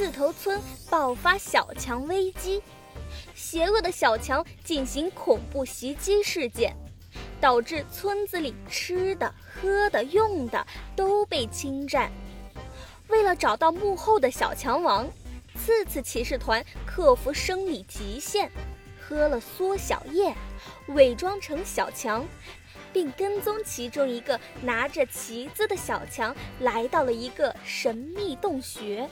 刺头村爆发小强危机，邪恶的小强进行恐怖袭击事件，导致村子里吃的、喝的、用的都被侵占。为了找到幕后的小强王，次次骑士团克服生理极限，喝了缩小液，伪装成小强。并跟踪其中一个拿着旗子的小强，来到了一个神秘洞穴。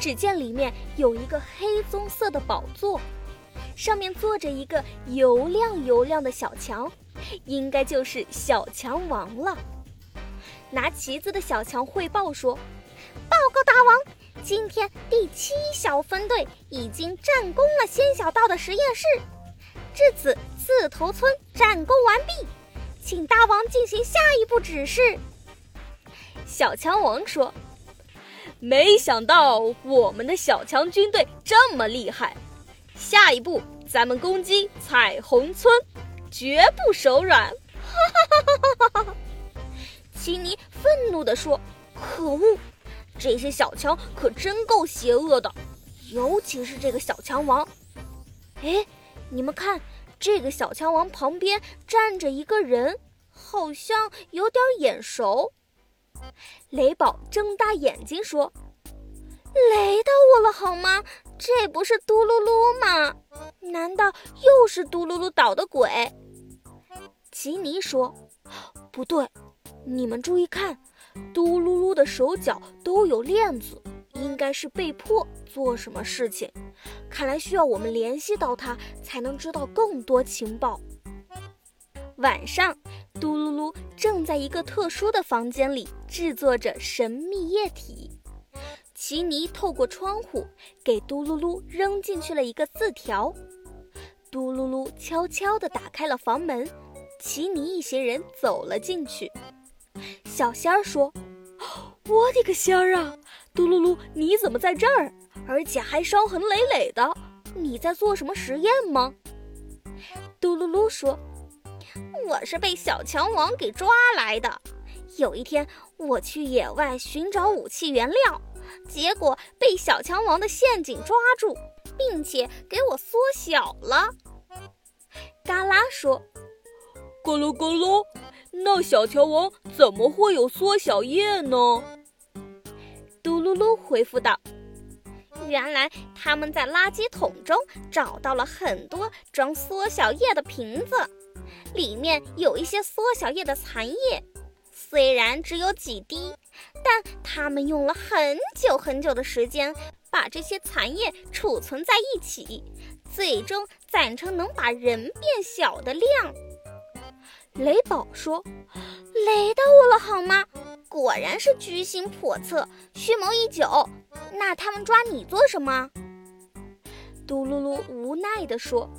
只见里面有一个黑棕色的宝座，上面坐着一个油亮油亮的小强，应该就是小强王了。拿旗子的小强汇报说：“报告大王，今天第七小分队已经战攻了仙小道的实验室。”至此，刺头村战功完毕，请大王进行下一步指示。小强王说：“没想到我们的小强军队这么厉害，下一步咱们攻击彩虹村，绝不手软！”哈哈哈哈哈哈！奇尼愤怒地说：“可恶，这些小强可真够邪恶的，尤其是这个小强王。”哎。你们看，这个小强王旁边站着一个人，好像有点眼熟。雷宝睁大眼睛说：“雷到我了好吗？这不是嘟噜噜吗？难道又是嘟噜噜捣的鬼？”奇尼说：“不对，你们注意看，嘟噜噜的手脚都有链子。”应该是被迫做什么事情，看来需要我们联系到他，才能知道更多情报。晚上，嘟噜噜正在一个特殊的房间里制作着神秘液体。奇尼透过窗户给嘟噜噜扔进去了一个字条。嘟噜噜悄悄地打开了房门，奇尼一行人走了进去。小仙儿说：“我的个仙儿啊！”嘟噜噜，你怎么在这儿？而且还伤痕累累的。你在做什么实验吗？嘟噜噜说：“我是被小强王给抓来的。有一天，我去野外寻找武器原料，结果被小强王的陷阱抓住，并且给我缩小了。”嘎啦说：“咕噜咕噜，那小强王怎么会有缩小液呢？”嘟噜噜回复道：“原来他们在垃圾桶中找到了很多装缩小液的瓶子，里面有一些缩小液的残液。虽然只有几滴，但他们用了很久很久的时间把这些残液储存在一起，最终攒成能把人变小的量。”雷宝说：“雷到我了，好吗？”果然是居心叵测、蓄谋已久。那他们抓你做什么？嘟噜噜无奈地说：“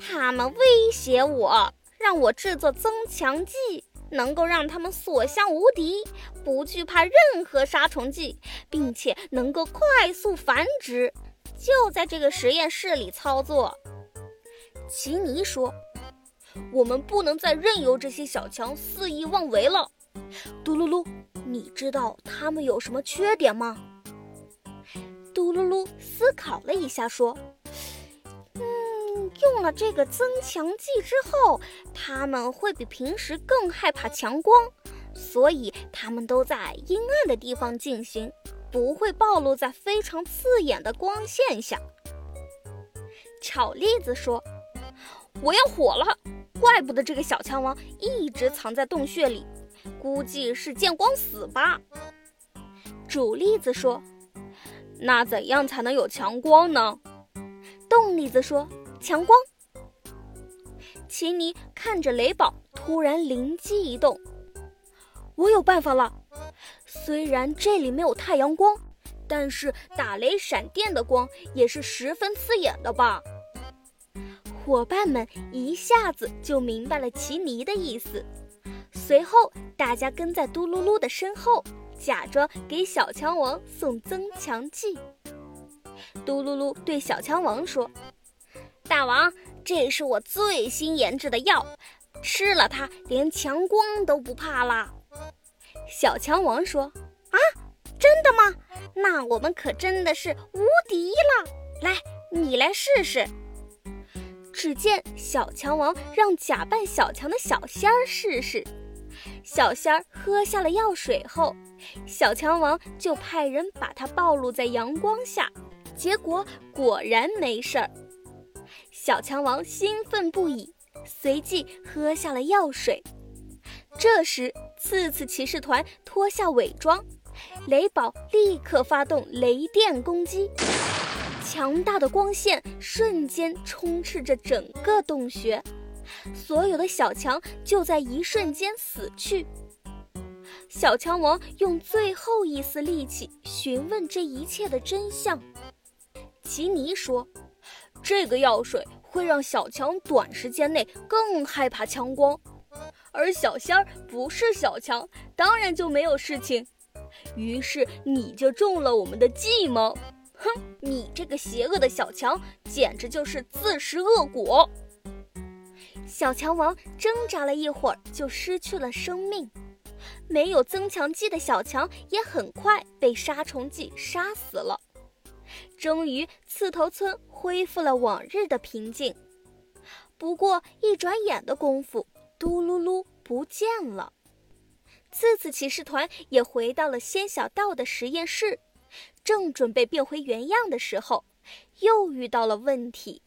他们威胁我，让我制作增强剂，能够让他们所向无敌，不惧怕任何杀虫剂，并且能够快速繁殖。就在这个实验室里操作。”奇尼说：“我们不能再任由这些小强肆意妄为了。”嘟噜噜，你知道他们有什么缺点吗？嘟噜噜思考了一下，说：“，用了这个增强剂之后，他们会比平时更害怕强光，所以他们都在阴暗的地方进行，不会暴露在非常刺眼的光线下。”巧栗子说：“我要火了！怪不得这个小强王一直藏在洞穴里。”估计是见光死吧。主栗子说：“那怎样才能有强光呢？”动栗子说：“强光。”奇尼看着雷宝，突然灵机一动：“我有办法了！虽然这里没有太阳光，但是打雷闪电的光也是十分刺眼的吧？”伙伴们一下子就明白了奇尼的意思。随后，大家跟在嘟噜噜的身后，假装给小强王送增强剂。嘟噜噜对小强王说：“大王，这是我最新研制的药，吃了它，连强光都不怕啦。”小强王说：“啊，真的吗？那我们可真的是无敌了。来，你来试试。只见小强王让假扮小强的小仙儿试试，小仙儿喝下了药水后，小强王就派人把它暴露在阳光下，结果果然没事儿。小强王兴奋不已，随即喝下了药水。这时，刺刺骑士团脱下伪装，雷宝立刻发动雷电攻击。强大的光线瞬间充斥着整个洞穴，所有的小强就在一瞬间死去。小强王用最后一丝力气询问这一切的真相。奇尼说：“这个药水会让小强短时间内更害怕强光，而小仙儿不是小强，当然就没有事情。于是你就中了我们的计谋。”哼，你这个邪恶的小强，简直就是自食恶果！小强王挣扎了一会儿，就失去了生命。没有增强剂的小强也很快被杀虫剂杀死了。终于，刺头村恢复了往日的平静。不过，一转眼的功夫，嘟噜噜不见了。刺刺骑士团也回到了仙小道的实验室。正准备变回原样的时候，又遇到了问题。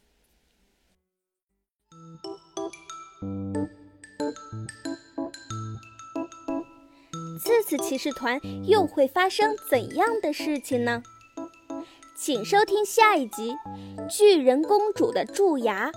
这次骑士团又会发生怎样的事情呢？请收听下一集《巨人公主的蛀牙》。